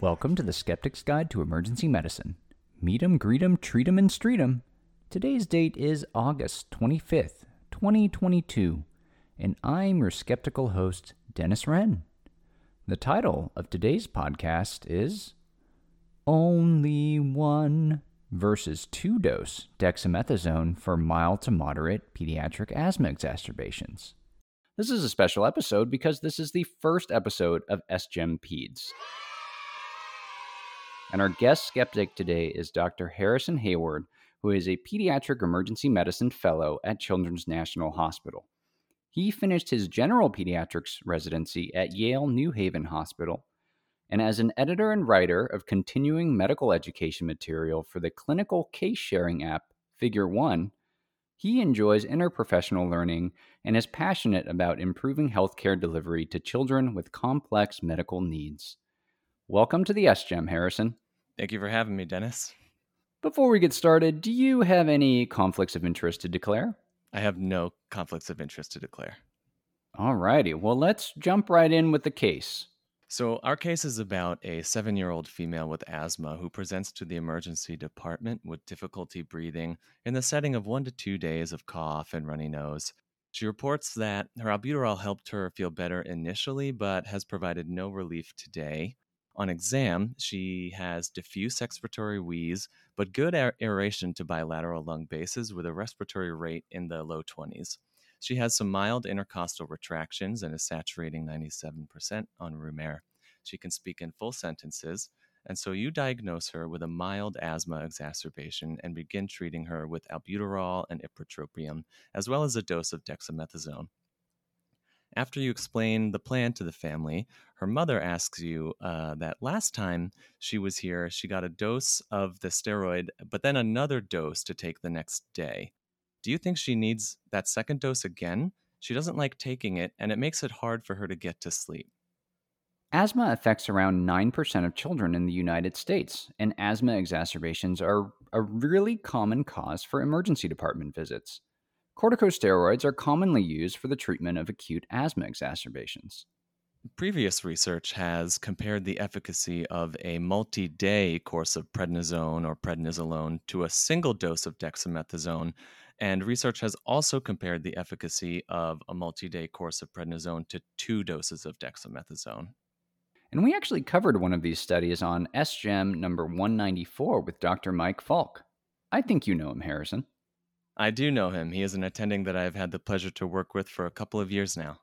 Welcome to the Skeptic's Guide to Emergency Medicine. Meet 'em, greet 'em, treat 'em, and street 'em. Today's date is August 25th, 2022, and I'm your skeptical host, Dennis Ren. The title of today's podcast is Only One versus Two Dose Dexamethasone for Mild to Moderate Pediatric Asthma Exacerbations. This is a special episode because this is the first episode of SGEM Peds. And our guest skeptic today is Dr. Harrison Hayward, who is a pediatric emergency medicine fellow at Children's National Hospital. He finished his general pediatrics residency at Yale New Haven Hospital, and as an editor and writer of continuing medical education material for the clinical case sharing app Figure One, he enjoys interprofessional learning and is passionate about improving healthcare delivery to children with complex medical needs. Welcome to the SGEM, Harrison. Thank you for having me, Dennis. Before we get started, do you have any conflicts of interest to declare? I have no conflicts of interest to declare. All righty. well, let's jump right in with the case. So, our case is about a seven year old female with asthma who presents to the emergency department with difficulty breathing in the setting of one to two days of cough and runny nose. She reports that her albuterol helped her feel better initially, but has provided no relief today. On exam, she has diffuse expiratory wheeze, but good aeration to bilateral lung bases with a respiratory rate in the low 20s. She has some mild intercostal retractions and is saturating 97% on room air. She can speak in full sentences, and so you diagnose her with a mild asthma exacerbation and begin treating her with albuterol and ipratropium, as well as a dose of dexamethasone. After you explain the plan to the family, her mother asks you uh, that last time she was here, she got a dose of the steroid, but then another dose to take the next day. Do you think she needs that second dose again? She doesn't like taking it, and it makes it hard for her to get to sleep. Asthma affects around 9% of children in the United States, and asthma exacerbations are a really common cause for emergency department visits. Corticosteroids are commonly used for the treatment of acute asthma exacerbations. Previous research has compared the efficacy of a multi day course of prednisone or prednisolone to a single dose of dexamethasone, and research has also compared the efficacy of a multi day course of prednisone to two doses of dexamethasone. And we actually covered one of these studies on SGEM number 194 with Dr. Mike Falk. I think you know him, Harrison. I do know him. He is an attending that I've had the pleasure to work with for a couple of years now.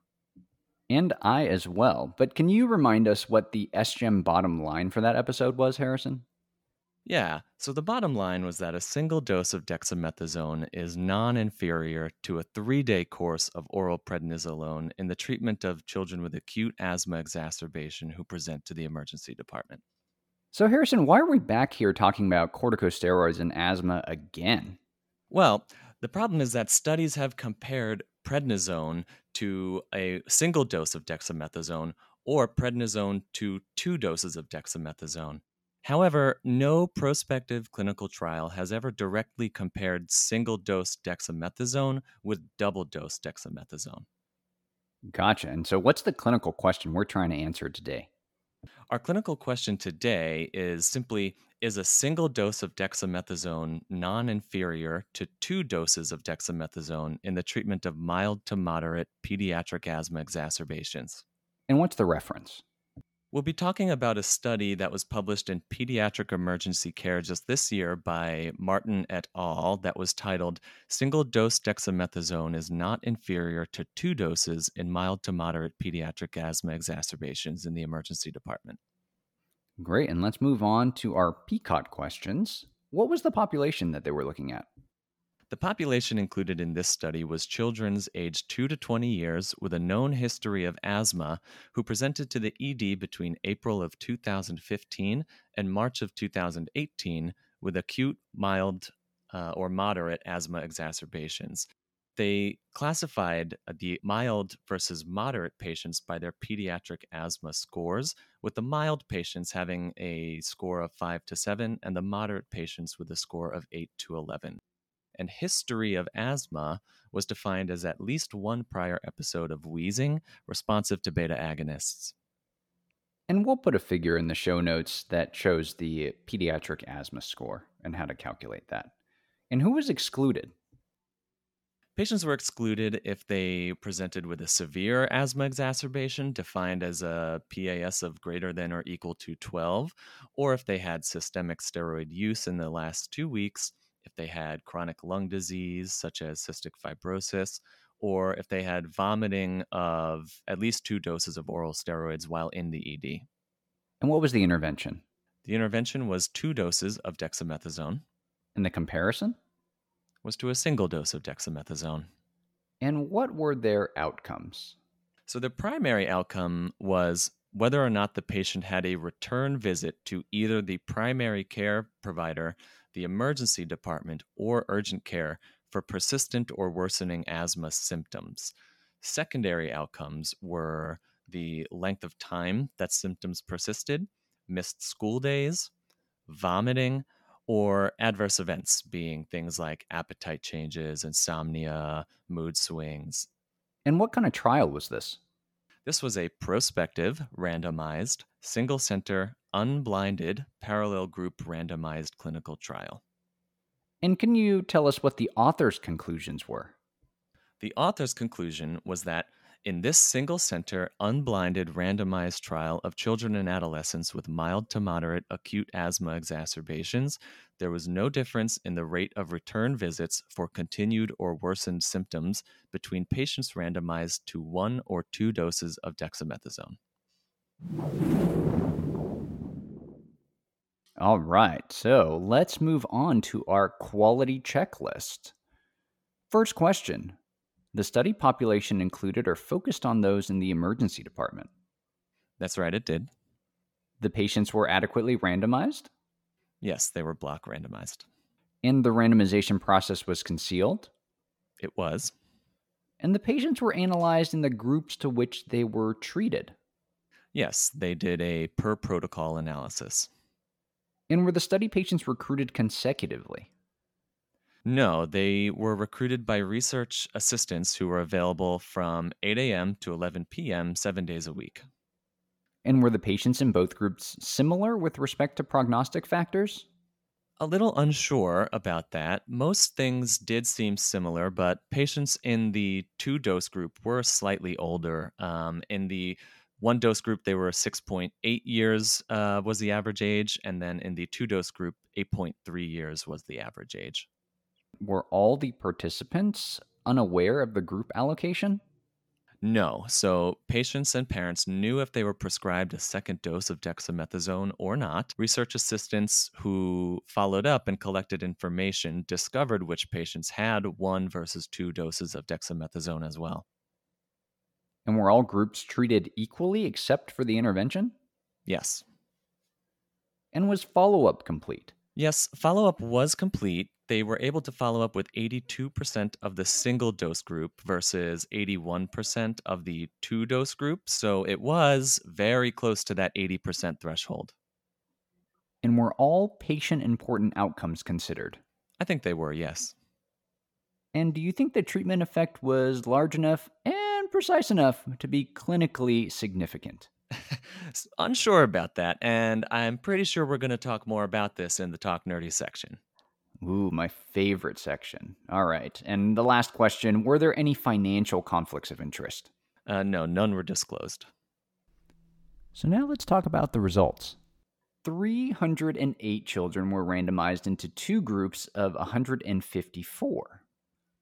And I as well. But can you remind us what the SGEM bottom line for that episode was, Harrison? Yeah, so the bottom line was that a single dose of dexamethasone is non inferior to a three day course of oral prednisolone in the treatment of children with acute asthma exacerbation who present to the emergency department. So, Harrison, why are we back here talking about corticosteroids and asthma again? Well, the problem is that studies have compared prednisone to a single dose of dexamethasone or prednisone to two doses of dexamethasone. However, no prospective clinical trial has ever directly compared single dose dexamethasone with double dose dexamethasone. Gotcha. And so, what's the clinical question we're trying to answer today? Our clinical question today is simply Is a single dose of dexamethasone non inferior to two doses of dexamethasone in the treatment of mild to moderate pediatric asthma exacerbations? And what's the reference? We'll be talking about a study that was published in Pediatric Emergency Care just this year by Martin et al. that was titled Single Dose Dexamethasone is Not Inferior to Two Doses in Mild to Moderate Pediatric Asthma Exacerbations in the Emergency Department. Great. And let's move on to our PICO questions. What was the population that they were looking at? The population included in this study was children aged 2 to 20 years with a known history of asthma who presented to the ED between April of 2015 and March of 2018 with acute, mild, uh, or moderate asthma exacerbations. They classified uh, the mild versus moderate patients by their pediatric asthma scores, with the mild patients having a score of 5 to 7 and the moderate patients with a score of 8 to 11 and history of asthma was defined as at least one prior episode of wheezing responsive to beta agonists. And we'll put a figure in the show notes that shows the pediatric asthma score and how to calculate that. And who was excluded? Patients were excluded if they presented with a severe asthma exacerbation, defined as a PAS of greater than or equal to 12, or if they had systemic steroid use in the last two weeks, if they had chronic lung disease, such as cystic fibrosis, or if they had vomiting of at least two doses of oral steroids while in the ED. And what was the intervention? The intervention was two doses of dexamethasone. And the comparison? Was to a single dose of dexamethasone. And what were their outcomes? So, the primary outcome was whether or not the patient had a return visit to either the primary care provider, the emergency department, or urgent care for persistent or worsening asthma symptoms. Secondary outcomes were the length of time that symptoms persisted, missed school days, vomiting, or adverse events being things like appetite changes, insomnia, mood swings. And what kind of trial was this? This was a prospective, randomized, single center, unblinded, parallel group randomized clinical trial. And can you tell us what the author's conclusions were? The author's conclusion was that in this single center, unblinded, randomized trial of children and adolescents with mild to moderate acute asthma exacerbations, there was no difference in the rate of return visits for continued or worsened symptoms between patients randomized to one or two doses of dexamethasone. All right, so let's move on to our quality checklist. First question the study population included or focused on those in the emergency department. That's right, it did. The patients were adequately randomized? Yes, they were block randomized. And the randomization process was concealed? It was. And the patients were analyzed in the groups to which they were treated? Yes, they did a per protocol analysis. And were the study patients recruited consecutively? No, they were recruited by research assistants who were available from 8 a.m. to 11 p.m., seven days a week. And were the patients in both groups similar with respect to prognostic factors? A little unsure about that. Most things did seem similar, but patients in the two dose group were slightly older. Um, in the one dose group, they were 6.8 years uh, was the average age, and then in the two dose group, 8.3 years was the average age were all the participants unaware of the group allocation? No. So patients and parents knew if they were prescribed a second dose of dexamethasone or not. Research assistants who followed up and collected information discovered which patients had one versus two doses of dexamethasone as well. And were all groups treated equally except for the intervention? Yes. And was follow up complete? Yes, follow up was complete. They were able to follow up with 82% of the single dose group versus 81% of the two dose group. So it was very close to that 80% threshold. And were all patient important outcomes considered? I think they were, yes. And do you think the treatment effect was large enough and precise enough to be clinically significant? Unsure about that, and I'm pretty sure we're going to talk more about this in the Talk Nerdy section. Ooh, my favorite section. All right. And the last question Were there any financial conflicts of interest? Uh, no, none were disclosed. So now let's talk about the results. 308 children were randomized into two groups of 154.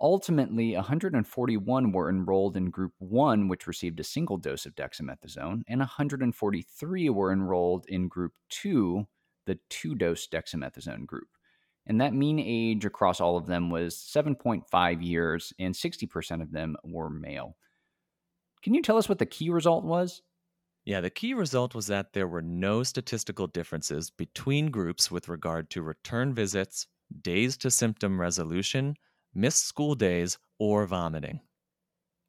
Ultimately, 141 were enrolled in Group 1, which received a single dose of dexamethasone, and 143 were enrolled in Group 2, the two dose dexamethasone group. And that mean age across all of them was 7.5 years, and 60% of them were male. Can you tell us what the key result was? Yeah, the key result was that there were no statistical differences between groups with regard to return visits, days to symptom resolution, missed school days, or vomiting.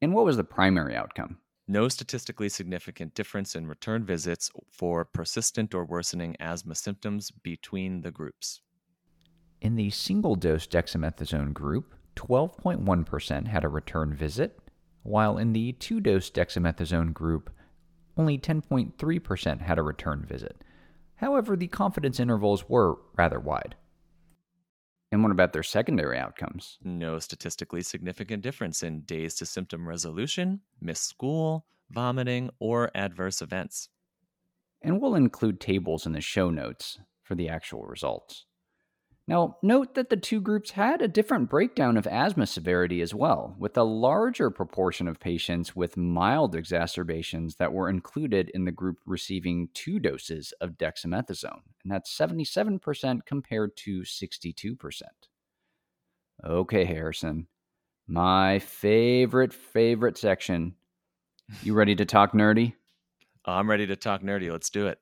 And what was the primary outcome? No statistically significant difference in return visits for persistent or worsening asthma symptoms between the groups. In the single dose dexamethasone group, 12.1% had a return visit, while in the two dose dexamethasone group, only 10.3% had a return visit. However, the confidence intervals were rather wide. And what about their secondary outcomes? No statistically significant difference in days to symptom resolution, missed school, vomiting, or adverse events. And we'll include tables in the show notes for the actual results. Now, note that the two groups had a different breakdown of asthma severity as well, with a larger proportion of patients with mild exacerbations that were included in the group receiving two doses of dexamethasone, and that's 77% compared to 62%. Okay, Harrison, my favorite, favorite section. You ready to talk nerdy? I'm ready to talk nerdy. Let's do it.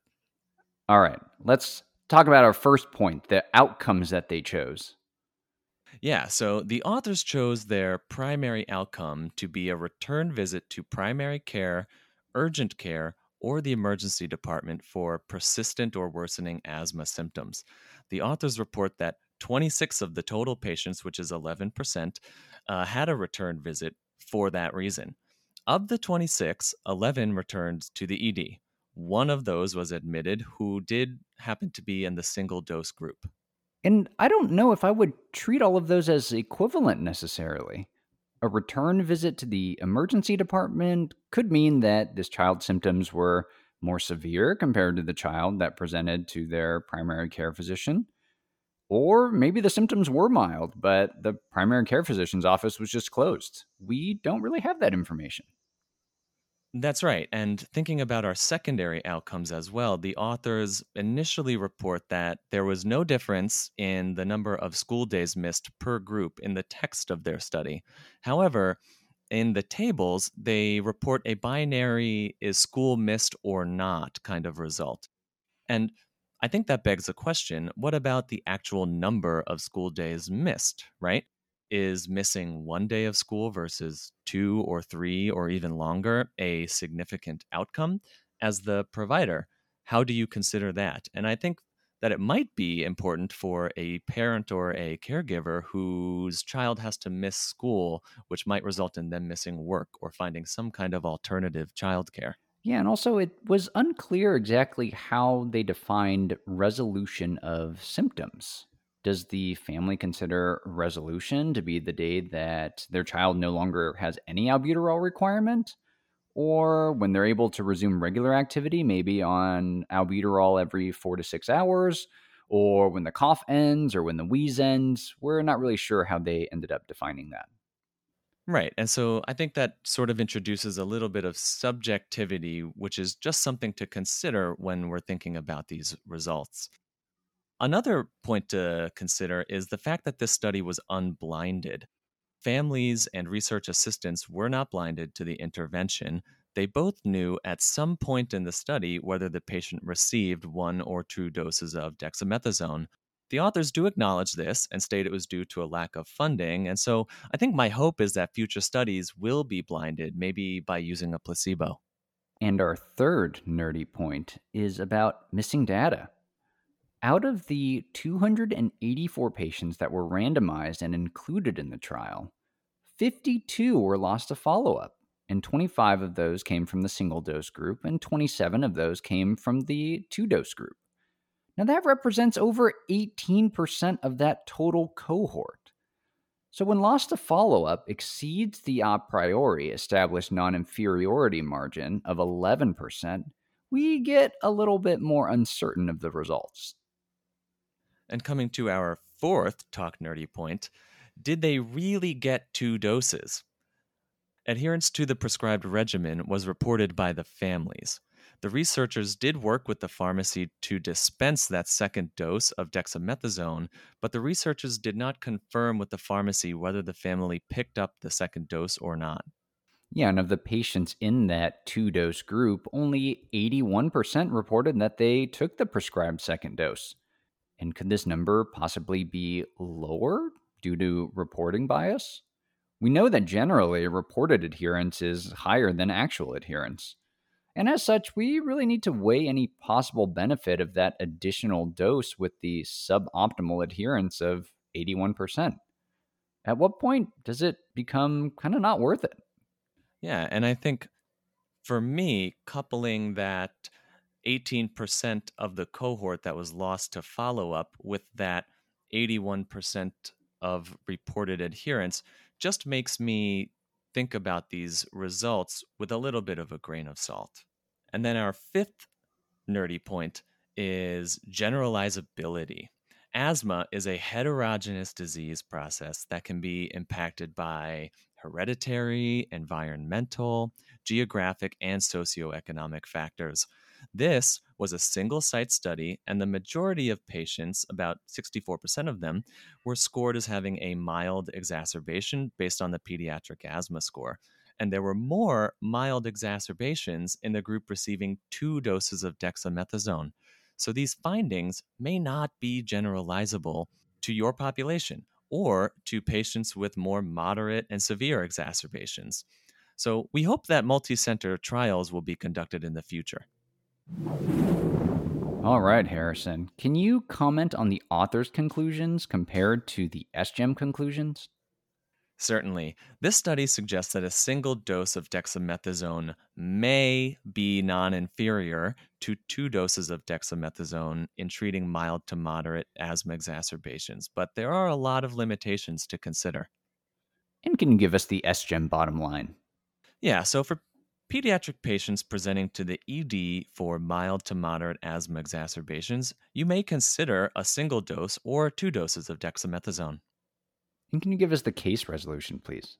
All right, let's talk about our first point the outcomes that they chose. Yeah, so the authors chose their primary outcome to be a return visit to primary care, urgent care, or the emergency department for persistent or worsening asthma symptoms. The authors report that 26 of the total patients, which is 11%, uh, had a return visit for that reason. Of the 26, 11 returned to the ED. One of those was admitted who did happen to be in the single dose group. And I don't know if I would treat all of those as equivalent necessarily. A return visit to the emergency department could mean that this child's symptoms were more severe compared to the child that presented to their primary care physician. Or maybe the symptoms were mild, but the primary care physician's office was just closed. We don't really have that information. That's right. And thinking about our secondary outcomes as well, the authors initially report that there was no difference in the number of school days missed per group in the text of their study. However, in the tables, they report a binary is school missed or not kind of result. And I think that begs a question what about the actual number of school days missed, right? Is missing one day of school versus two or three or even longer a significant outcome as the provider. How do you consider that? And i think that it might be important for a parent or a caregiver whose child has to miss school which might result in them missing work or finding some kind of alternative childcare. Yeah, and also it was unclear exactly how they defined resolution of symptoms. Does the family consider resolution to be the day that their child no longer has any albuterol requirement? Or when they're able to resume regular activity, maybe on albuterol every four to six hours, or when the cough ends, or when the wheeze ends? We're not really sure how they ended up defining that. Right. And so I think that sort of introduces a little bit of subjectivity, which is just something to consider when we're thinking about these results. Another point to consider is the fact that this study was unblinded. Families and research assistants were not blinded to the intervention. They both knew at some point in the study whether the patient received one or two doses of dexamethasone. The authors do acknowledge this and state it was due to a lack of funding. And so I think my hope is that future studies will be blinded, maybe by using a placebo. And our third nerdy point is about missing data. Out of the 284 patients that were randomized and included in the trial, 52 were lost to follow up, and 25 of those came from the single dose group, and 27 of those came from the two dose group. Now, that represents over 18% of that total cohort. So, when loss to follow up exceeds the a priori established non inferiority margin of 11%, we get a little bit more uncertain of the results. And coming to our fourth talk nerdy point, did they really get two doses? Adherence to the prescribed regimen was reported by the families. The researchers did work with the pharmacy to dispense that second dose of dexamethasone, but the researchers did not confirm with the pharmacy whether the family picked up the second dose or not. Yeah, and of the patients in that two dose group, only 81% reported that they took the prescribed second dose. And could this number possibly be lower due to reporting bias? We know that generally reported adherence is higher than actual adherence. And as such, we really need to weigh any possible benefit of that additional dose with the suboptimal adherence of 81%. At what point does it become kind of not worth it? Yeah, and I think For me, coupling that 18% of the cohort that was lost to follow up with that 81% of reported adherence just makes me think about these results with a little bit of a grain of salt. And then our fifth nerdy point is generalizability. Asthma is a heterogeneous disease process that can be impacted by hereditary, environmental, geographic, and socioeconomic factors. This was a single site study, and the majority of patients, about 64% of them, were scored as having a mild exacerbation based on the pediatric asthma score. And there were more mild exacerbations in the group receiving two doses of dexamethasone. So these findings may not be generalizable to your population or to patients with more moderate and severe exacerbations. So we hope that multi-center trials will be conducted in the future. All right, Harrison. Can you comment on the author's conclusions compared to the SGEM conclusions? Certainly. This study suggests that a single dose of dexamethasone may be non inferior to two doses of dexamethasone in treating mild to moderate asthma exacerbations, but there are a lot of limitations to consider. And can you give us the SGEM bottom line? Yeah, so for pediatric patients presenting to the ED for mild to moderate asthma exacerbations, you may consider a single dose or two doses of dexamethasone. And can you give us the case resolution, please?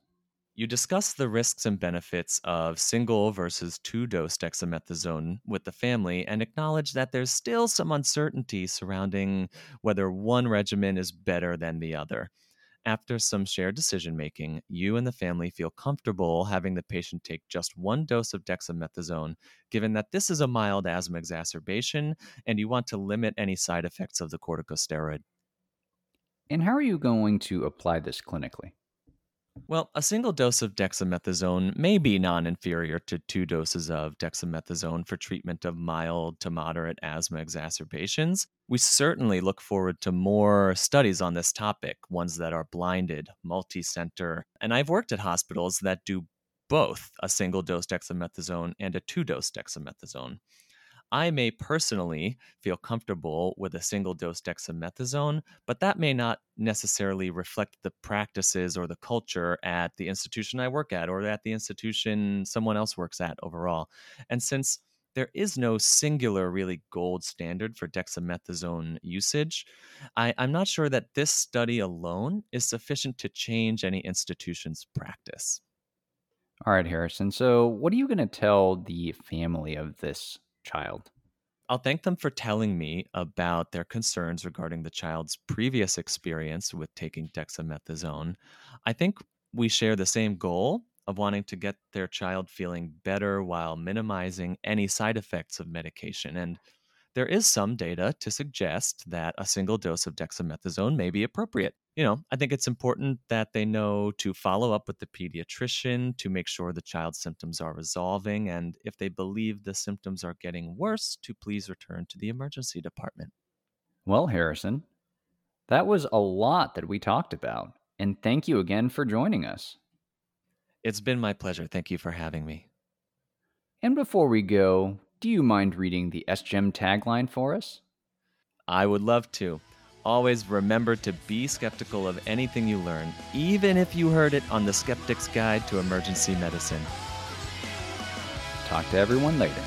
You discuss the risks and benefits of single versus two dose dexamethasone with the family and acknowledge that there's still some uncertainty surrounding whether one regimen is better than the other. After some shared decision making, you and the family feel comfortable having the patient take just one dose of dexamethasone, given that this is a mild asthma exacerbation and you want to limit any side effects of the corticosteroid. And how are you going to apply this clinically? Well, a single dose of dexamethasone may be non inferior to two doses of dexamethasone for treatment of mild to moderate asthma exacerbations. We certainly look forward to more studies on this topic, ones that are blinded, multi center. And I've worked at hospitals that do both a single dose dexamethasone and a two dose dexamethasone. I may personally feel comfortable with a single dose dexamethasone, but that may not necessarily reflect the practices or the culture at the institution I work at or at the institution someone else works at overall. And since there is no singular, really gold standard for dexamethasone usage. I, am not sure that this study alone is sufficient to change any institution's practice. All right, Harrison. So, what are you going to tell the family of this child. I'll thank them for telling me about their concerns regarding the child's previous experience with taking dexamethasone. I think we share the same goal of wanting to get their child feeling better while minimizing any side effects of medication. And there is some data to suggest that a single dose of dexamethasone may be appropriate. You know, I think it's important that they know to follow up with the pediatrician to make sure the child's symptoms are resolving, and if they believe the symptoms are getting worse, to please return to the emergency department. Well, Harrison, that was a lot that we talked about, and thank you again for joining us. It's been my pleasure. Thank you for having me. And before we go, do you mind reading the SGEM tagline for us? I would love to. Always remember to be skeptical of anything you learn, even if you heard it on the Skeptic's Guide to Emergency Medicine. Talk to everyone later.